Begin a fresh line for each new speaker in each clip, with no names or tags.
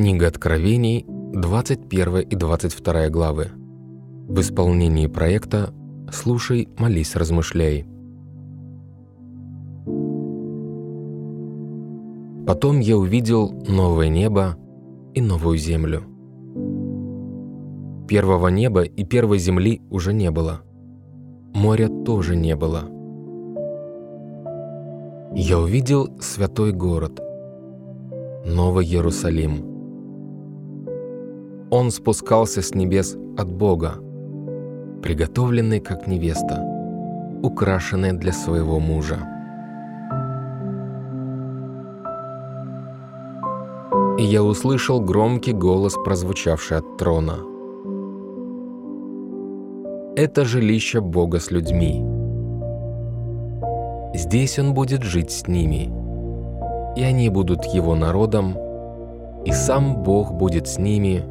Книга Откровений, 21 и 22 главы. В исполнении проекта «Слушай, молись, размышляй». Потом я увидел новое небо и новую землю. Первого неба и первой земли уже не было. Моря тоже не было. Я увидел святой город, Новый Иерусалим. Он спускался с небес от Бога, приготовленный как невеста, украшенная для своего мужа. И я услышал громкий голос, прозвучавший от трона. Это жилище Бога с людьми. Здесь Он будет жить с ними, и они будут Его народом, и сам Бог будет с ними,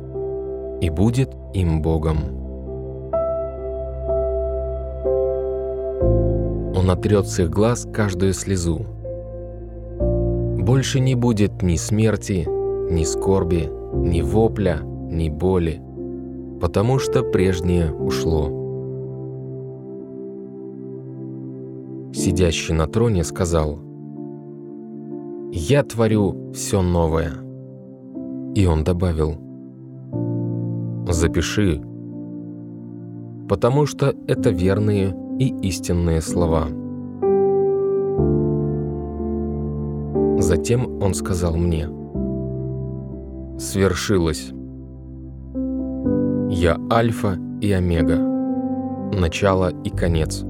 и будет им Богом. Он отрет с их глаз каждую слезу. Больше не будет ни смерти, ни скорби, ни вопля, ни боли, потому что прежнее ушло. Сидящий на троне сказал, «Я творю все новое». И он добавил, «Запиши, потому что это верные и истинные слова». Затем он сказал мне, свершилось. Я Альфа и Омега, начало и конец.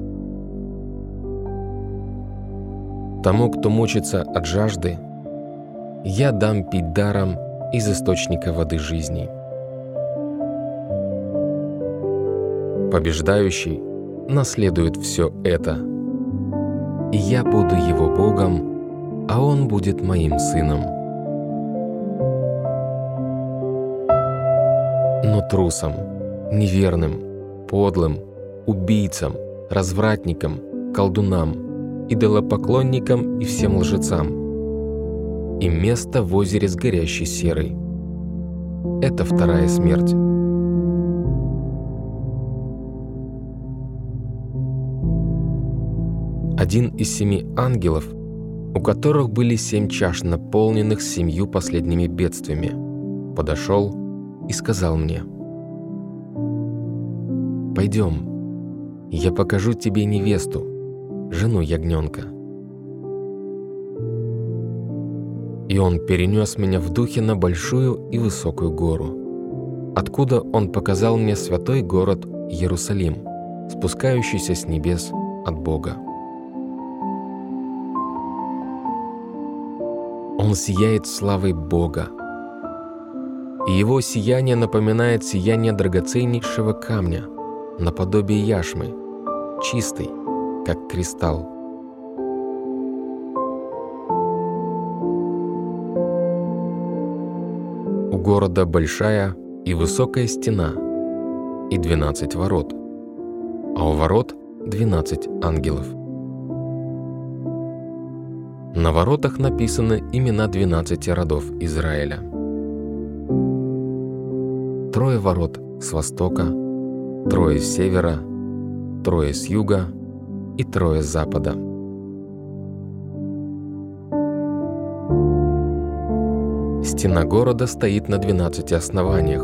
Тому, кто мучится от жажды, я дам пить даром из источника воды жизни. Побеждающий наследует все это, и я буду его Богом, а он будет моим сыном. но трусом, неверным, подлым, убийцам, развратникам, колдунам, идолопоклонникам и всем лжецам. И место в озере с горящей серой. Это вторая смерть. Один из семи ангелов, у которых были семь чаш, наполненных семью последними бедствиями, подошел и сказал мне, «Пойдем, я покажу тебе невесту, жену ягненка». И он перенес меня в духе на большую и высокую гору, откуда он показал мне святой город Иерусалим, спускающийся с небес от Бога. Он сияет славой Бога, и его сияние напоминает сияние драгоценнейшего камня, наподобие яшмы, чистый, как кристалл. У города большая и высокая стена и 12 ворот, а у ворот 12 ангелов. На воротах написаны имена 12 родов Израиля трое ворот с востока, трое с севера, трое с юга и трое с запада. Стена города стоит на 12 основаниях,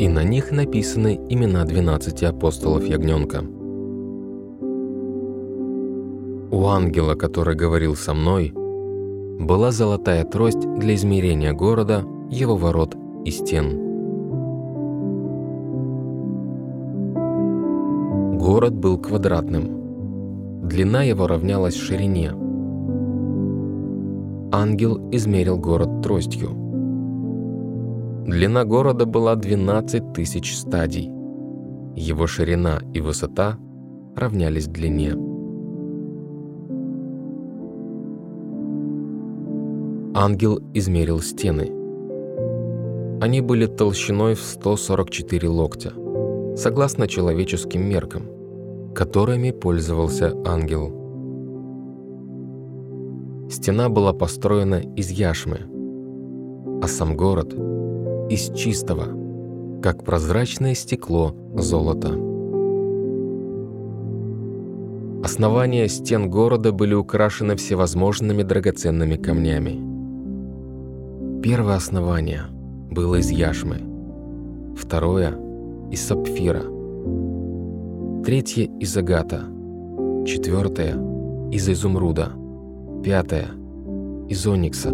и на них написаны имена 12 апостолов Ягненка. У ангела, который говорил со мной, была золотая трость для измерения города, его ворот и стен – Город был квадратным. Длина его равнялась ширине. Ангел измерил город тростью. Длина города была 12 тысяч стадий. Его ширина и высота равнялись длине. Ангел измерил стены. Они были толщиной в 144 локтя, согласно человеческим меркам – которыми пользовался ангел. Стена была построена из яшмы, а сам город из чистого, как прозрачное стекло золота. Основания стен города были украшены всевозможными драгоценными камнями. Первое основание было из яшмы, второе – из сапфира, третье – из агата, четвертое – из изумруда, пятое – из оникса,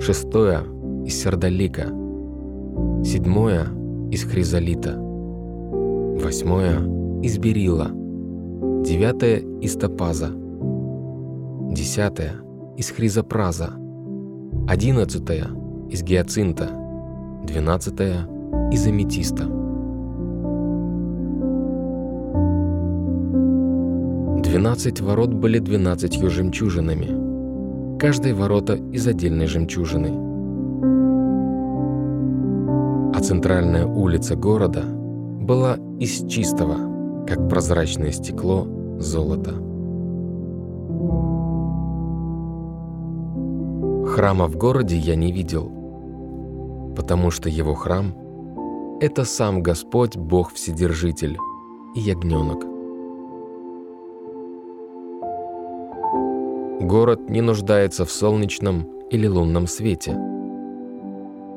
шестое – из сердолика, седьмое – из хризолита, восьмое – из берила, девятое – из топаза, десятое – из хризопраза, одиннадцатое – из гиацинта, двенадцатое – из аметиста. Двенадцать ворот были двенадцатью жемчужинами, каждые ворота из отдельной жемчужины. А центральная улица города была из чистого, как прозрачное стекло золото. Храма в городе я не видел, потому что его храм – это сам Господь, Бог Вседержитель и ягненок. Город не нуждается в солнечном или лунном свете,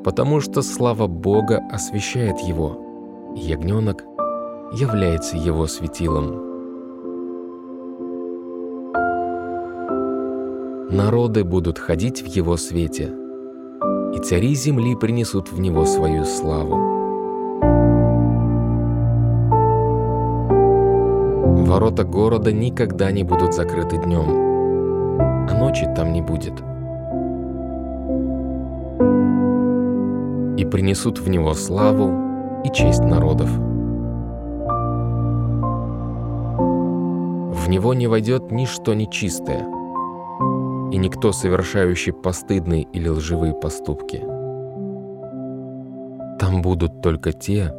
потому что слава Бога освещает его, и ягненок является его светилом. Народы будут ходить в его свете, и цари земли принесут в него свою славу. Ворота города никогда не будут закрыты днем, а ночи там не будет. И принесут в него славу и честь народов. В него не войдет ничто нечистое, и никто, совершающий постыдные или лживые поступки. Там будут только те,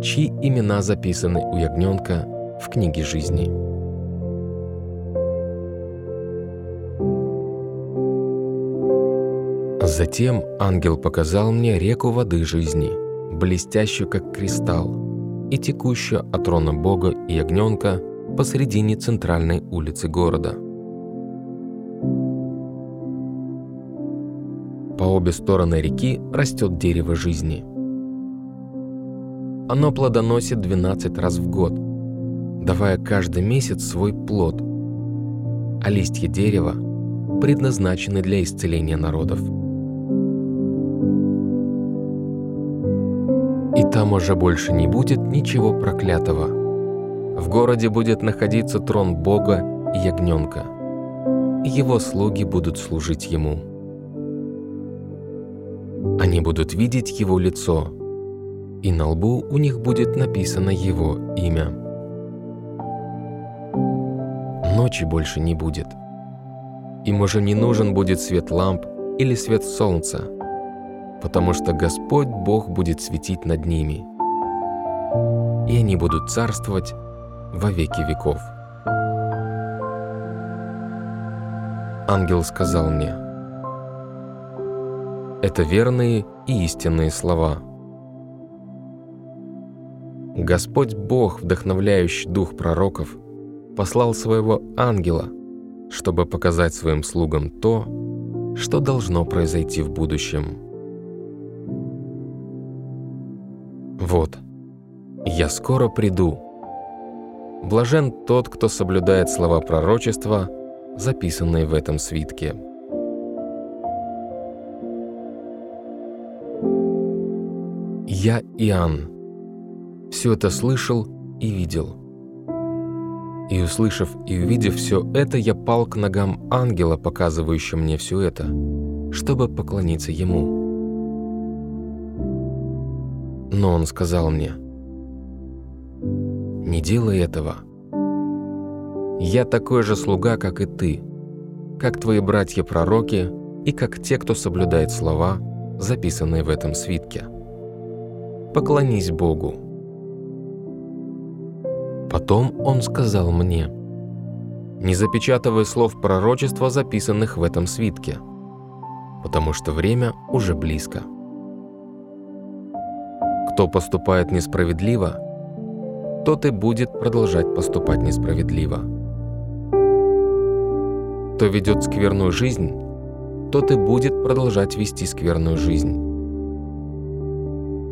чьи имена записаны у ягненка в книге жизни. Затем ангел показал мне реку воды жизни, блестящую как кристалл, и текущую от трона Бога и ягненка посредине центральной улицы города. По обе стороны реки растет дерево жизни. Оно плодоносит 12 раз в год, давая каждый месяц свой плод, а листья дерева предназначены для исцеления народов. И там уже больше не будет ничего проклятого – в городе будет находиться трон Бога и Ягненка. его слуги будут служить Ему. Они будут видеть Его лицо, и на лбу у них будет написано Его имя. Ночи больше не будет. Им уже не нужен будет свет ламп или свет солнца, потому что Господь Бог будет светить над ними. И они будут царствовать во веки веков. Ангел сказал мне, это верные и истинные слова. Господь Бог, вдохновляющий дух пророков, послал своего ангела, чтобы показать своим слугам то, что должно произойти в будущем. Вот, я скоро приду, Блажен тот, кто соблюдает слова пророчества, записанные в этом свитке. Я, Иоанн, все это слышал и видел. И услышав и увидев все это, я пал к ногам ангела, показывающего мне все это, чтобы поклониться ему. Но он сказал мне – не делай этого. Я такой же слуга, как и ты, как твои братья-пророки и как те, кто соблюдает слова, записанные в этом свитке. Поклонись Богу. Потом он сказал мне, не запечатывай слов пророчества, записанных в этом свитке, потому что время уже близко. Кто поступает несправедливо, тот и будет продолжать поступать несправедливо. Кто ведет скверную жизнь, тот и будет продолжать вести скверную жизнь.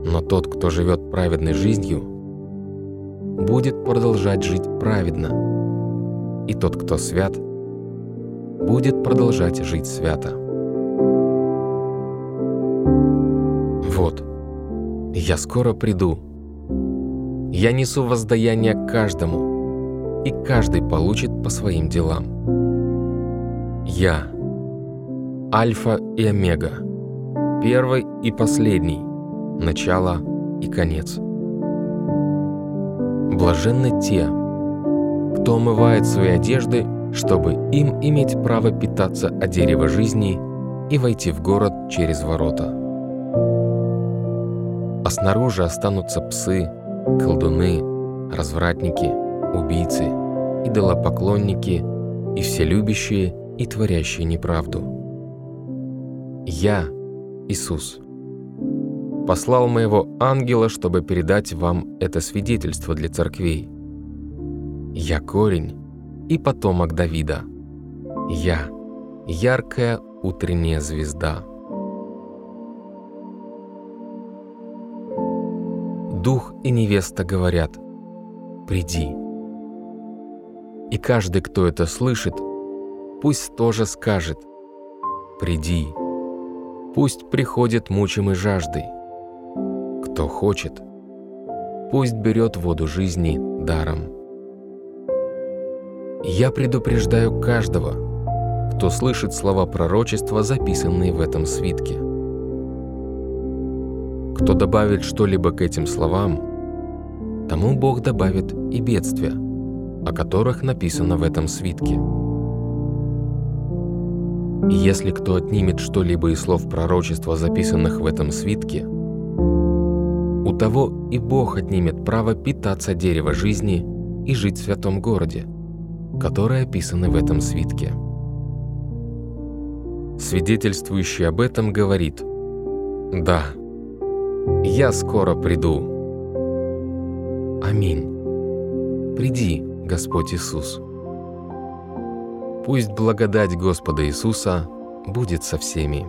Но тот, кто живет праведной жизнью, будет продолжать жить праведно. И тот, кто свят, будет продолжать жить свято. Вот, я скоро приду. Я несу воздаяние каждому, и каждый получит по своим делам. Я, Альфа и Омега, первый и последний, начало и конец. Блаженны те, кто омывает свои одежды, чтобы им иметь право питаться от дерева жизни и войти в город через ворота а снаружи останутся псы, колдуны, развратники, убийцы, идолопоклонники и все любящие и творящие неправду. Я, Иисус, послал моего ангела, чтобы передать вам это свидетельство для церквей. Я корень и потомок Давида. Я – яркая утренняя звезда. дух и невеста говорят «Приди». И каждый, кто это слышит, пусть тоже скажет «Приди». Пусть приходит мучимый жаждой. Кто хочет, пусть берет воду жизни даром. Я предупреждаю каждого, кто слышит слова пророчества, записанные в этом свитке – кто добавит что-либо к этим словам, тому Бог добавит и бедствия, о которых написано в этом свитке. Если кто отнимет что-либо из слов пророчества, записанных в этом свитке, того и Бог отнимет право питаться дерева жизни и жить в святом городе, которые описаны в этом свитке. Свидетельствующий об этом говорит «Да, я скоро приду. Аминь. Приди, Господь Иисус. Пусть благодать Господа Иисуса будет со всеми.